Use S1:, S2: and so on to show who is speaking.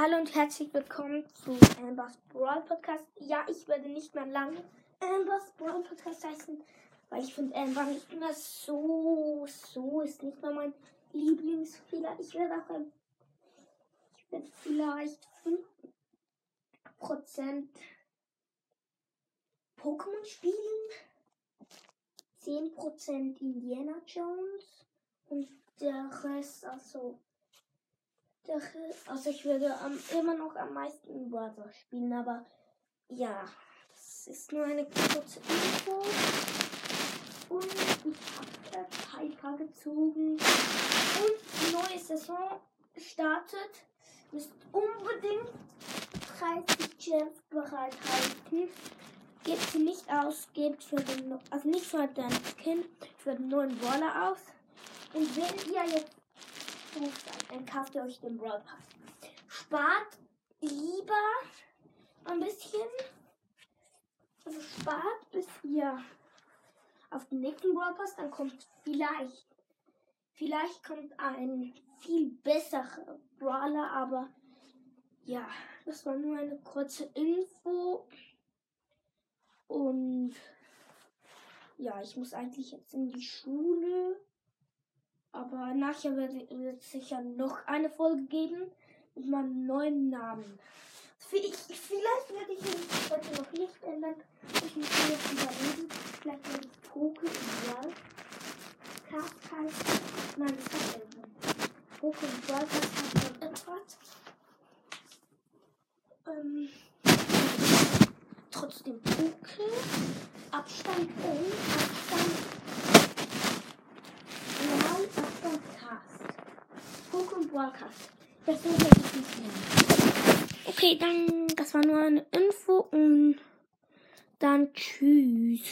S1: Hallo und herzlich willkommen zu Ambers Brawl Podcast. Ja, ich werde nicht mehr lange Ambers Brawl Podcast heißen, weil ich finde Amber nicht mehr so, so ist nicht mehr mein Lieblingsfehler. Ich werde auch ein, ich werde vielleicht 5% Pokémon spielen, 10% Indiana Jones und der Rest, also also ich würde am, immer noch am meisten Brother spielen, aber ja, das ist nur eine kurze Info. Und ich habe Piper gezogen. Und die neue Saison startet. Müsst unbedingt 30 Gems bereithalten. Gebt sie nicht aus, gebt für den, also nicht für den Skin, für den neuen Brawler aus. Und wenn ihr jetzt gut seid, dann kauft ihr euch den Brawl Pass. Spart lieber ein bisschen. Also spart, bis ihr auf den nächsten Brawl Pass, dann kommt vielleicht, vielleicht kommt ein viel besserer Brawler, aber ja, das war nur eine kurze Info. Und ja, ich muss eigentlich jetzt in die Schule. Aber nachher wird es sicher noch eine Folge geben mit meinem neuen Namen. Ich, vielleicht werde ich ihn heute noch nicht ändern. Ich muss mir jetzt überlegen. Vielleicht werde ich Poke Ideal Cast heißen. Nein, das hat er. Poke Ideal Cast hat schon etwas. Ähm, trotzdem Poke. Abstand und Abstand Broadcast. Will ich nicht mehr. Okay, dann, das war nur eine Info und dann tschüss.